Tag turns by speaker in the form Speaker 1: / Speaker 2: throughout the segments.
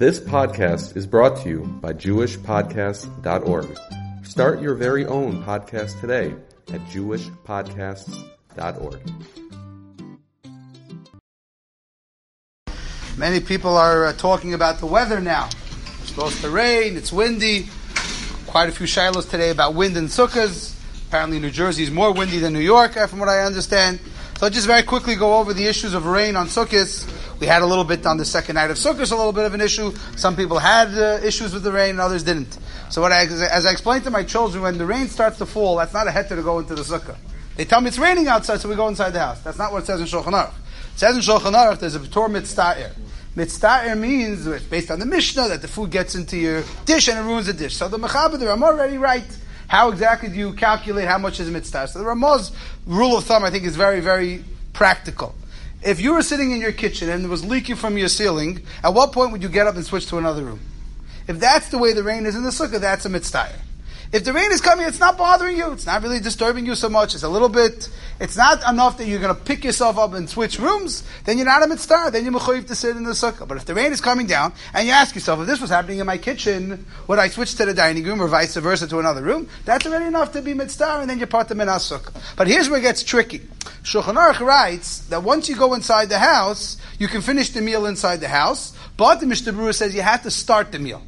Speaker 1: This podcast is brought to you by JewishPodcasts.org. Start your very own podcast today at JewishPodcasts.org.
Speaker 2: Many people are uh, talking about the weather now. It's supposed to rain, it's windy. Quite a few shailos today about wind and sukkahs. Apparently New Jersey is more windy than New York, uh, from what I understand. So I'll just very quickly go over the issues of rain on sukkahs. We had a little bit on the second night of Sukkot, a little bit of an issue. Some people had uh, issues with the rain, and others didn't. So what I, as I explained to my children, when the rain starts to fall, that's not a heter to go into the sukkah. They tell me it's raining outside, so we go inside the house. That's not what it says in Shulchan Aruch. It says in Shulchan Aruch there's a Torah mitzta'ir. Mitzta'ir means, based on the Mishnah, that the food gets into your dish and it ruins the dish. So the Mechaber, the Ramah already right. How exactly do you calculate how much is a mitzvah? So the Ramah's rule of thumb, I think, is very, very practical. If you were sitting in your kitchen and it was leaking from your ceiling, at what point would you get up and switch to another room? If that's the way the rain is in the sukkah, that's a mitzvah. If the rain is coming, it's not bothering you. It's not really disturbing you so much. It's a little bit, it's not enough that you're going to pick yourself up and switch rooms. Then you're not a mitzvah. Then you're mechayiv to sit in the sukkah. But if the rain is coming down and you ask yourself, if this was happening in my kitchen, would I switch to the dining room or vice versa to another room? That's already enough to be mitzvah and then you're part the sukkah. But here's where it gets tricky. Shulchan Aruch writes that once you go inside the house, you can finish the meal inside the house. But the Mishnah Berurah says you have to start the meal.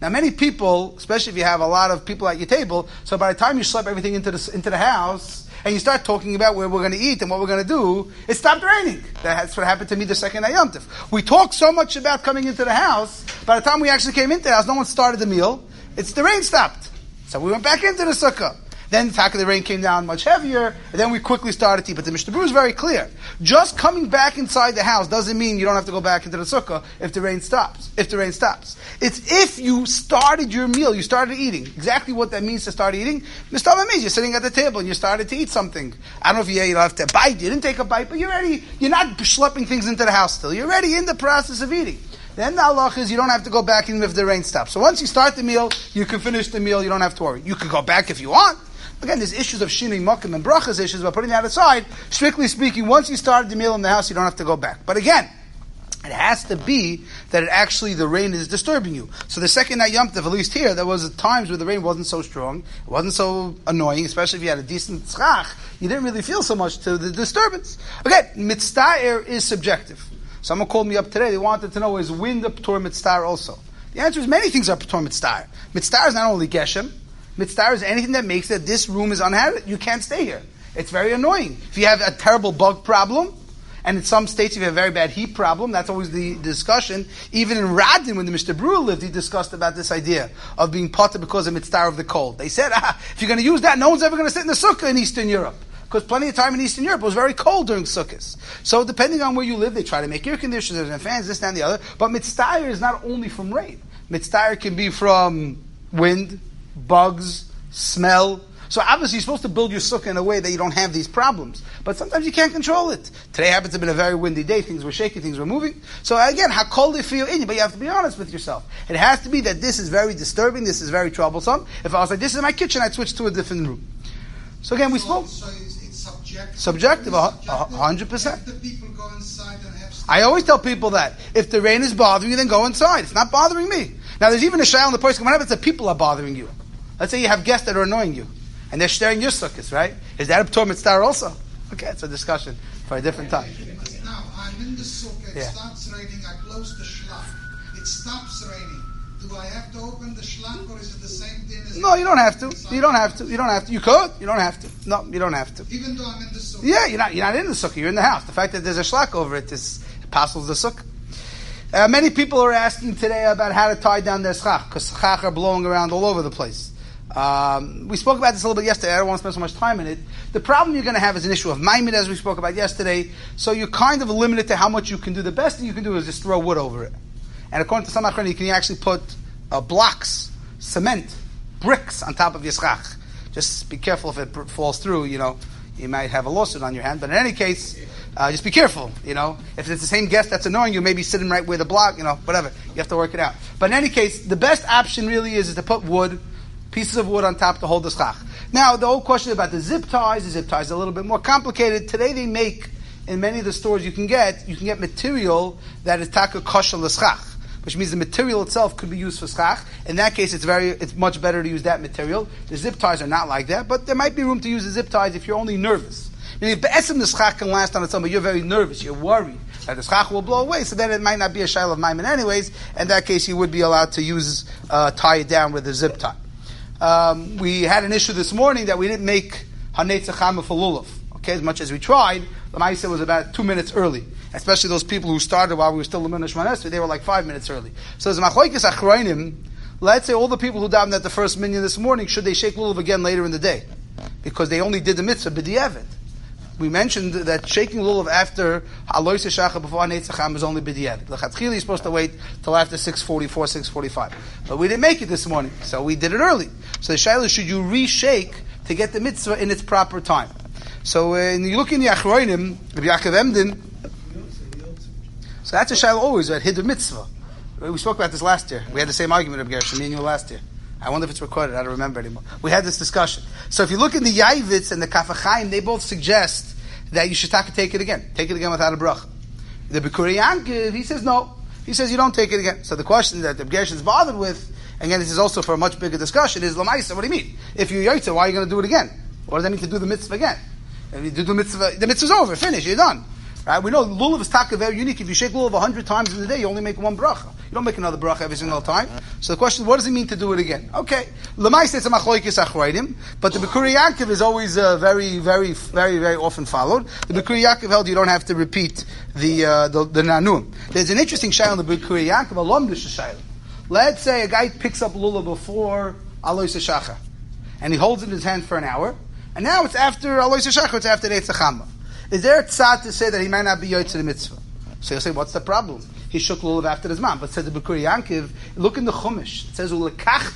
Speaker 2: Now, many people, especially if you have a lot of people at your table, so by the time you schlep everything into the, into the house, and you start talking about where we're going to eat and what we're going to do, it stopped raining. That's what happened to me the second Ayomtiv. We talked so much about coming into the house, by the time we actually came into the house, no one started the meal. It's the rain stopped. So we went back into the sukkah. Then the fact that the rain came down much heavier, and then we quickly started to eat. But the Mishnah is very clear. Just coming back inside the house doesn't mean you don't have to go back into the sukkah if the rain stops. If the rain stops. It's if you started your meal, you started eating. Exactly what that means to start eating. Mistama means you're sitting at the table and you started to eat something. I don't know if you, you have to bite, you didn't take a bite, but you're ready, you're not schlepping things into the house still. You're already in the process of eating. Then the halach is you don't have to go back even if the rain stops. So once you start the meal, you can finish the meal, you don't have to worry. You can go back if you want. Again, there's issues of shinui makim and brachas issues, but putting that aside, strictly speaking, once you started the meal in the house, you don't have to go back. But again, it has to be that it actually the rain is disturbing you. So the second night Yom at least here, there was times where the rain wasn't so strong, it wasn't so annoying, especially if you had a decent schach, you didn't really feel so much to the disturbance. Okay, mitzvah is subjective. Someone called me up today, they wanted to know is wind a ptor mitzvah also? The answer is many things are ptor mitzvah. Mitzvah is not only geshem, Mitzvah is anything that makes that this room is unhabitable. You can't stay here. It's very annoying. If you have a terrible bug problem, and in some states you have a very bad heat problem, that's always the discussion. Even in Radin, when the Mishnah Berurah lived, he discussed about this idea of being potter because of mitzvah of the cold. They said, ah, if you're going to use that, no one's ever going to sit in the sukkah in Eastern Europe. Because plenty of time in Eastern Europe it was very cold during Sukkot. So depending on where you live, they try to make air conditioners and fans, this, and the other. But mitzvah is not only from rain. Mitzvah can be from wind, bugs, smell. So obviously you're supposed to build your sukkah in a way that you don't have these problems. But sometimes you can't control it. Today happens to have been a very windy day, things were shaking, things were moving. So again, how cold they feel in you, but you have to be honest with yourself. It has to be that this is very disturbing, this is very troublesome. If I was like, this is my kitchen, I'd switch to a different room. So again, we spoke.
Speaker 3: So it's, it's subjective.
Speaker 2: Subjective, hundred percent.
Speaker 3: The people go inside and have
Speaker 2: I always tell people that. If the rain is bothering you, then go inside. It's not bothering me. Now there's even a shayla on the person, what happens if people are bothering you? Let's say you have guests that are annoying you, and they're sharing your sukkahs, right? Is that a Ptor Mitzvah also? Okay, it's a discussion for a different time.
Speaker 3: Now, I'm in the sukkah, it
Speaker 2: Yeah.
Speaker 3: starts raining, I close the shlach. It stops raining. Do I have to open the shlach or is it the same thing as
Speaker 2: No, you don't have to. You don't have to. You don't have to. You could. You don't have to. No, you don't have to.
Speaker 3: Even though I'm in the sukkah.
Speaker 2: Yeah, you're not. You're not in the sukkah. You're in the house. The fact that there's a shlak over it is passes the sukkah. Uh, many people are asking today about how to tie down their schach because schach are blowing around all over the place. Um, we spoke about this a little bit yesterday. I don't want to spend so much time in it. The problem you're going to have is an issue of maimid, as we spoke about yesterday. So you're kind of limited to how much you can do. The best thing you can do is just throw wood over it. And according to some achron, you can actually put uh, blocks, cement, bricks on top of your schach. Just be careful if it pr- falls through. You know, you might have a lawsuit on your hand. But in any case, uh, just be careful. You know, if it's the same guest that's annoying you, maybe sitting right where the block. You know, whatever. You have to work it out. But in any case, the best option really is, is to put wood pieces of wood on top to hold the schach. Now, the whole question about the zip ties, the zip ties is a little bit more complicated. Today they make, in many of the stores you can get, you can get material that is taka kosher l'schach. which means the material itself could be used for schach. In that case, it's very, it's much better to use that material. The zip ties are not like that, but there might be room to use the zip ties if you're only nervous. I mean, if Be'esim the schach can last on its own, but you're very nervous, you're worried that the schach will blow away, so then it might not be a shail of maimin anyways. In that case, you would be allowed to use, uh, tie it down with a zip tie. Um, we had an issue this morning that we didn't make Hanetzachama for Lulav. Okay, as much as we tried, the Maisa was about two minutes early. Especially those people who started while we were still in Shmanesri, they were like five minutes early. So as Machoikis Achroinim, let's say all the people who davened at the first minyan this morning, should they shake Lulav again later in the day? Because they only did the mitzvah b'di'evet. We mentioned that shaking lulav after aloy shacha before netzacham is only b'di'evet. L'chatchili is supposed to wait till after 6.44, 6.45. But we didn't make it this morning, so we did it early. So the shaila, should you reshake to get the mitzvah in its proper time? So uh, you look in the Achroinim, Yaakov Emden, so that's a shaila always at Hiddur Mitzvah. We spoke about this last year. We had the same argument of Gershon, me and you last year. I wonder if it's recorded. I don't remember anymore. We had this discussion. So if you look in the Yavitz and the Kaf HaChaim, they both suggest that you should take it again. Take it again without a brach. The Bikuri Yankiv, he says no. He says you don't take it again. So the question that the Gershon is bothered with, again, this is also for a much bigger discussion, is Lamaisa, what do you mean? If you're Yaitza, why are you going to do it again? What does that mean to do the mitzvah again? If you do the mitzvah, the mitzvah's over, finished, you're done. Right? We know lulav is taka very unique. If you shake lulav hundred times in the day, you only make one bracha. You don't make another bracha every single time. So the question is, what does it mean to do it again? Okay, lemais it's a machloikis but the Bekuri Yaakov is always uh, very, very, very, very often followed. The Bekuri Yaakov held you don't have to repeat the uh, the, the nanum. There's an interesting shayla in the Bekuri Yaakov, a lomdish shayla. Let's say a guy picks up lulav before alois shacha, and he holds it in his hand for an hour, and now it's after alois shacha, it's after the is there a tzad to say that he might not be yoytz the mitzvah? So you'll say, what's the problem? He shook lulav after his mom. But said the Bekuri Yankiv, look in the Chumash. It says,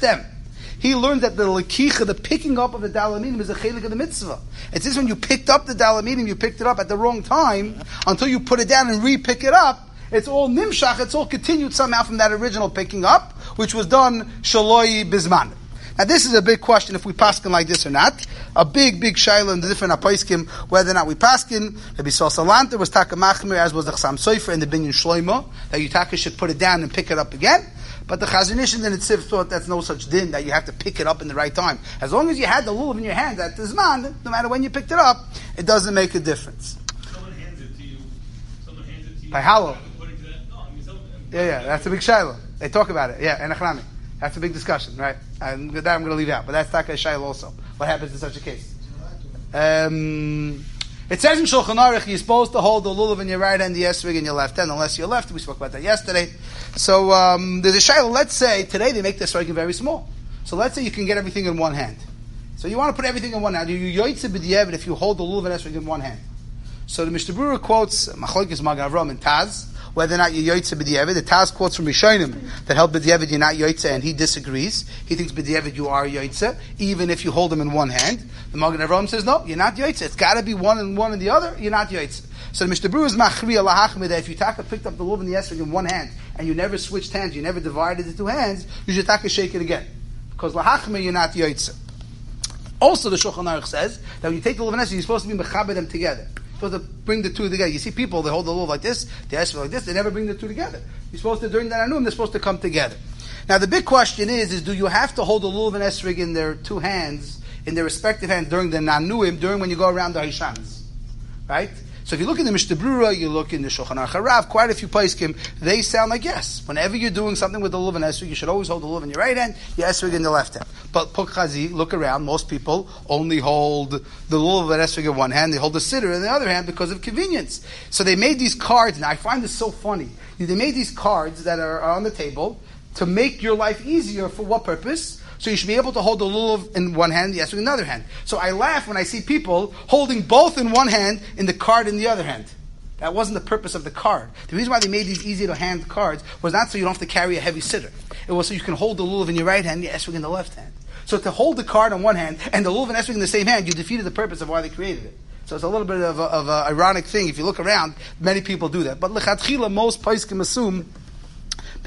Speaker 2: them. He learns that the lekicha, the picking up of the dalaminim, is a chelik of the mitzvah. It's just when you picked up the dalaminim, you picked it up at the wrong time, until you put it down and re-pick it up, it's all nimshach, it's all continued somehow from that original picking up, which was done shaloi bisman. Now this is a big question if we paskin like this or not. A big, big shaila in the different apaiskim whether or not we paskin. Rabbi Salanta was taka machmir as was the Chassam Sofer and the Binyan Shloimo that you taka should put it down and pick it up again. But the Chazon Ish and the thought that's no such din that you have to pick it up in the right time. As long as you had the lulav in your hand at the zman, no matter when you picked it up, it doesn't make a difference.
Speaker 4: Someone hands it to you. Someone hands it to you.
Speaker 2: By hallow.
Speaker 4: No, I mean,
Speaker 2: Yeah, yeah, that's a big shaila. They talk about it. Yeah, and Achrami. That's a big discussion, right? And that I'm going to leave out. But that's Taka Shail also. What happens in such a case? Um, it says in Shulchan Aruch you're supposed to hold the lulav in your right hand, the esrig in your left hand, unless you're left. We spoke about that yesterday. So um, there's a shaila. Let's say today they make the esrig very small. So let's say you can get everything in one hand. So you want to put everything in one hand. You yoytze b'diyev if you hold the lulav and esrig in one hand. So the Mishnah quotes Machlokes Magen Avram and Taz whether or not you're Yoitze B'di'evid. The Taz quotes from Rishonim that held B'di'evid you're not Yoitze, and he disagrees. He thinks B'di'evid you are Yoitze, even if you hold them in one hand. The Magen Avraham says, no, you're not Yoitze. It's got to be one and one and the other, you're not Yoitze. So the Mishnah is Machri Allah that if you taka picked up the lulav and the esrog in one hand, and you never switched hands, you never divided the two hands, you should taka shake it again. Because Lahachme, you're not Yoitze. Also, the Shulchan Aruch says that when you take the lulav and esrog, you're supposed to be mechaber them together supposed to bring the two together. You see people, they hold the lulav like this, they ask like this, they never bring the two together. You're supposed to, during the anum, they're supposed to come together. Now the big question is, is do you have to hold the lulav and esrig in their two hands, in their respective hands during the nanuim, during when you go around the hishans? Right? So if you look in the Mishnah you look in the Shulchan Aruch quite a few places, they sound like yes. Whenever you're doing something with the lulav and esrog, you should always hold the lulav in your right hand, the esrog in the left hand. But Pukhazi, look around, most people only hold the lulav and esrog in one hand, they hold the siddur in the other hand because of convenience. So they made these cards, and I find this so funny. They made these cards that are on the table to make your life easier for what purpose? So you should be able to hold the lulav in one hand, the esrog in the other hand. So I laugh when I see people holding both in one hand and the card in the other hand. That wasn't the purpose of the card. The reason why they made these easy to hand cards was not so you don't have to carry a heavy siddur. It was so you can hold the lulav in your right hand, the esrog in the left hand. So to hold the card on one hand and the lulav and esrog in the same hand, you defeated the purpose of why they created it. So it's a little bit of an ironic thing. If you look around, many people do that. But lechatchila, most can assume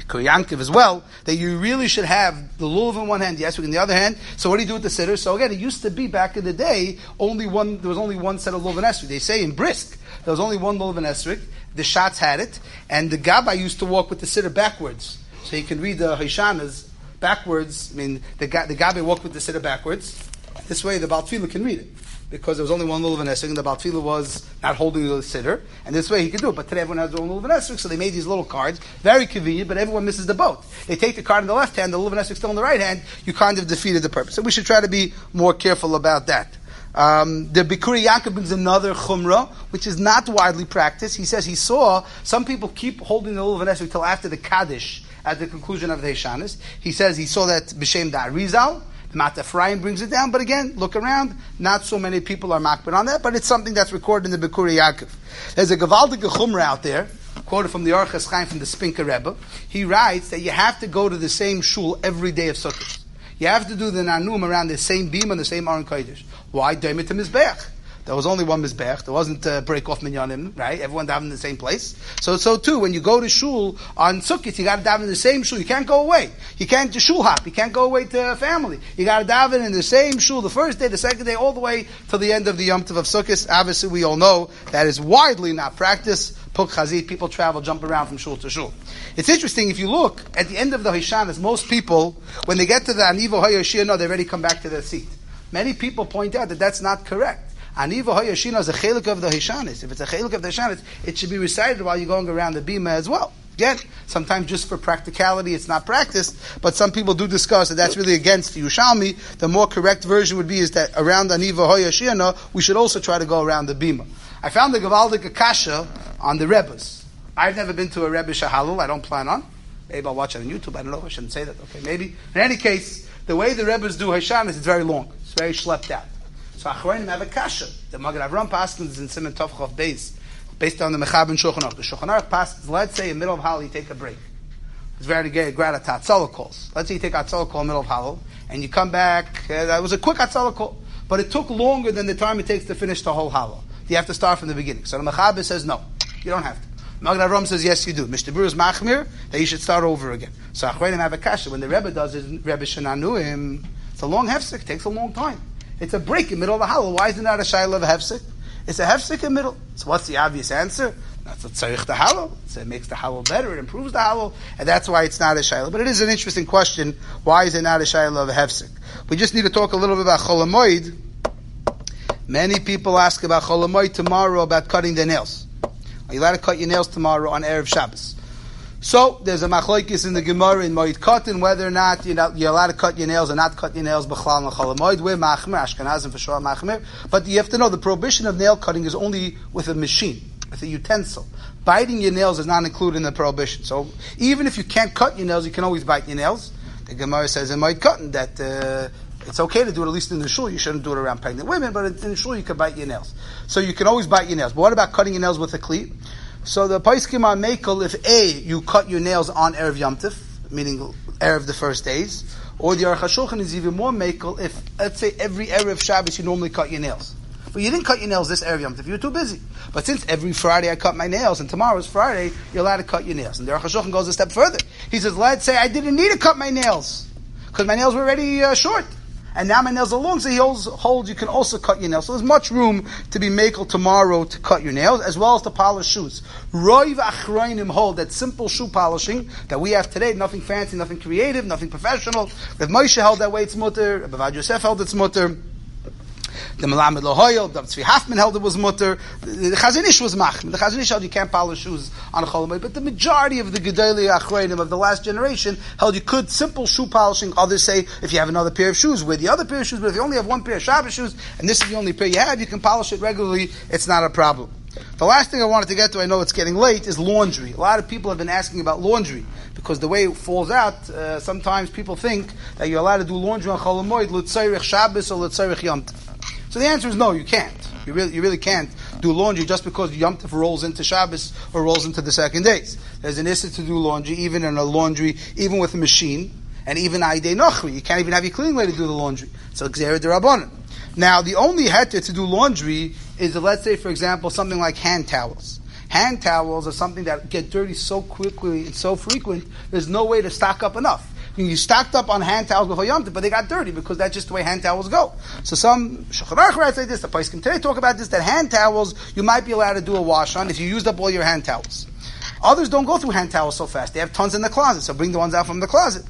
Speaker 2: Koyankiv as well, that you really should have the lulav in one hand, esrog in the other hand. So what do you do with the siddur? So again, it used to be back in the day, only one, there was only one set of lulav and esrog. They say in Brisk, there was only one lulav and esrog. The shots had it, and the gabbai used to walk with the siddur backwards. so he can read the Hishanas backwards. I mean, the, the Gabi walked with the siddur backwards. This way, the Baltfila can read it. Because there was only one Lulav and Esrik, and the Baltfila was not holding the siddur, And this way he could do it. But today everyone has their own Lulav and Esrik, so they made these little cards. Very convenient, but everyone misses the boat. They take the card in the left hand, the Lulav and Esrik still in the right hand, you kind of defeated the purpose. So we should try to be more careful about that. Um, the Bikuri Yaakov brings another chumrah, which is not widely practiced. He says he saw some people keep holding the lulav and esrog till after the Kaddish at the conclusion of the Heshanis. He says he saw that B'Shem Da Rizal. Mat Ephraim brings it down, but again, look around. Not so many people are makbid on that, but it's something that's recorded in the Bikuri Yaakov. There's a Gavaldik chumrah out there, quoted from the Orchas Chaim from the Spinker Rebbe. He writes that you have to go to the same shul every day of Sukkot. You have to do the nanum around the same beam on the same Aron Kodesh. Why? Doimit to Mizbeach. There was only one Mizbeach. There wasn't uh, break off minyanim, right? Everyone davened in the same place. So, so too, when you go to shul on Sukkot, you got to daven in the same shul. You can't go away. You can't do shul hop. You can't go away to family. You got to daven in the same shul the first day, the second day, all the way to the end of the Yom Tov of Sukkot. Obviously, we all know that is widely not practiced. Chazit, people travel, jump around from shul to shul. It's interesting if you look at the end of the Hishanas, most people, when they get to the Anivo Hayashia, no, they already come back to their seat. Many people point out that that's not correct. Aniva Hayashina is a chelik of the Hishanis. If it's a chelik of the Hishanis, it should be recited while you're going around the bima as well. Again, sometimes just for practicality, it's not practiced, but some people do discuss that that's really against the Yushalmi. The more correct version would be is that around Aniva Hayashina, we should also try to go around the bima. I found the Gavaldik Akasha on the Rebbes. I've never been to a Rebbe Shahalul. I don't plan on. Maybe I'll watch it on YouTube. I don't know. I shouldn't say that. Okay, maybe. In any case, the way the Rebbe's do Hashanis, it's very long. It's very schlepped out. So Achroinim have a kasha. The Magen Avram Paskins in Simon Tovchov base, based on the Mechab and Shulchan Aruch. The Shulchan Aruch Paskins, let's say in the middle of Hallel you take a break. It's very great, great at Atzala calls. Let's say you take Atzala call in middle of Hallel, and you come back, uh, that was a quick Atzala call, but it took longer than the time it takes to finish the whole Hallel. You have to start from the beginning. So the Mechaber says no, you don't have to. Magen Avram says yes, you do. Mishnah is machmir that you should start over again. So Achroinim have a kasha. When the Rebbe does it, Rebbe Shenanuim, it's a long hefsek, takes a long time. It's a break in the middle of the halal. Why is it not a shayla of a hefsek? It's a hefsek in the middle. So what's the obvious answer? That's what tzarich the halal. So it makes the halal better. It improves the halal, and that's why it's not a shayla. But it is an interesting question. Why is it not a shayla of a hefsek? We just need to talk a little bit about cholamoid. Many people ask about cholamoid tomorrow about cutting their nails. Are you allowed to cut your nails tomorrow on Erev Shabbos? So there's a machlokes in the Gemara in Moed Katan whether or not you know, you're allowed to cut your nails or not cut your nails b'chlal Moed. We're machmer Ashkenazim for sure machmer, but you have to know the prohibition of nail cutting is only with a machine, with a utensil. Biting your nails is not included in the prohibition. So even if you can't cut your nails, you can always bite your nails. The Gemara says in Moed Katan that. Uh, it's okay to do it at least in the shul. You shouldn't do it around pregnant women, but in the shul you can bite your nails. So you can always bite your nails. But what about cutting your nails with a cleat? So the Paiskim are makel if A, you cut your nails on Erev Yom Tif, meaning Erev the first days, or the Aruch HaShulchan is even more makel if, let's say, every Erev Shabbos you normally cut your nails. But you didn't cut your nails this Erev Yom Tif, you were too busy. But since every Friday I cut my nails, and tomorrow is Friday, you're allowed to cut your nails. And the Aruch HaShulchan goes a step further. He says, let's say I didn't need to cut my nails, because my nails were already uh, short and now my nails are long, so he holds, you can also cut your nails. So there's much room to be makel tomorrow to cut your nails, as well as to polish shoes. Roiv achroinim hold that simple shoe polishing that we have today, nothing fancy, nothing creative, nothing professional. Rav Moshe held that way, it's mutter. Rav Yosef held it's mutter. The Melamed Lohoyel, the Tzvi Hoffman held it was mutter. The Chazon Ish was machmir. The Chazon Ish held you can't polish shoes on a but the majority of the Gedali Achroinim of the last generation held you could simple shoe polishing. Others say if you have another pair of shoes, with the other pair of shoes, but if you only have one pair of Shabbos shoes, and this is the only pair you have, you can polish it regularly. It's not a problem. The last thing I wanted to get to, I know it's getting late, is laundry. A lot of people have been asking about laundry because the way it falls out, uh, sometimes people think that you're allowed to do laundry on Cholamoid, Lutzerich Shabbos or Lutzerich Yom Tov. So the answer is no, you can't. You really, you really can't do laundry just because Yom Tov rolls into Shabbos or rolls into the second days. There's an issa to do laundry, even in a laundry, even with a machine, and even Aidei Nochri. You can't even have your cleaning lady do the laundry. So Xera Rabbanon. Now, the only heter to do laundry is, let's say, for example, something like hand towels. Hand towels are something that get dirty so quickly and so frequent, there's no way to stock up enough. You stocked up on hand towels before Yom Tov, but they got dirty because that's just the way hand towels go. So some Shulchan Aruch say this, the can today talk about this, that hand towels, you might be allowed to do a wash on if you used up all your hand towels. Others don't go through hand towels so fast. They have tons in the closet, so bring the ones out from the closet.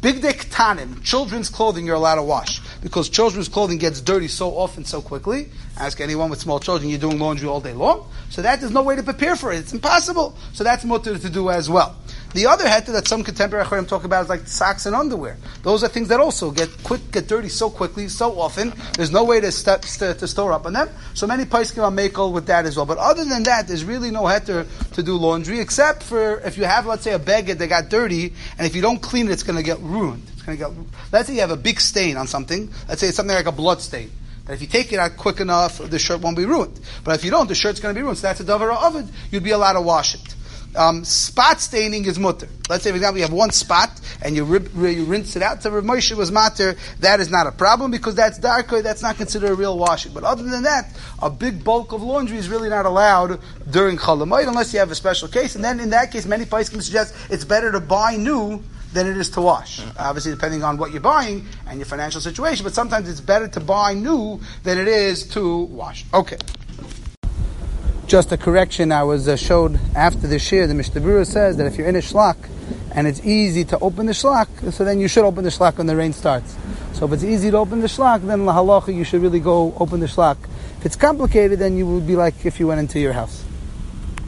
Speaker 2: Big dick tanim, children's clothing you're allowed to wash because children's clothing gets dirty so often, so quickly. Ask anyone with small children, you're doing laundry all day long. So that there's no way to prepare for it. It's impossible. So that's mutter to do as well. The other heter that some contemporary acharim talk about is like socks and underwear. Those are things that also get quick, get dirty so quickly, so often. There's no way to, st- st- to store up on them. So many poskim are makel with that as well. But other than that, there's really no heter to do laundry, except for if you have, let's say, a beged that got dirty, and if you don't clean it, it's going to get ruined. It's going to get. Let's say you have a big stain on something. Let's say it's something like a blood stain. That if you take it out quick enough, the shirt won't be ruined. But if you don't, the shirt's going to be ruined. So that's a davar of it. You'd be allowed to wash it. Um, spot staining is mutter. Let's say, for example, you have one spot and you, rip, you rinse it out. To Rav Moshe was matter. That is not a problem because that's darker. That's not considered a real washing. But other than that, a big bulk of laundry is really not allowed during Cholamoid unless you have a special case. And then in that case, many places can suggest it's better to buy new than it is to wash. Obviously, depending on what you're buying and your financial situation. But sometimes it's better to buy new than it is to wash. Okay. Just a correction I was uh, showed after the shiur. The Mishnah says that if you're in a shlak and it's easy to open the shlak, so then you should open the shlak when the rain starts. So if it's easy to open the shlak, then la halacha you should really go open the shlak. If it's complicated, then you would be like if you went into your house.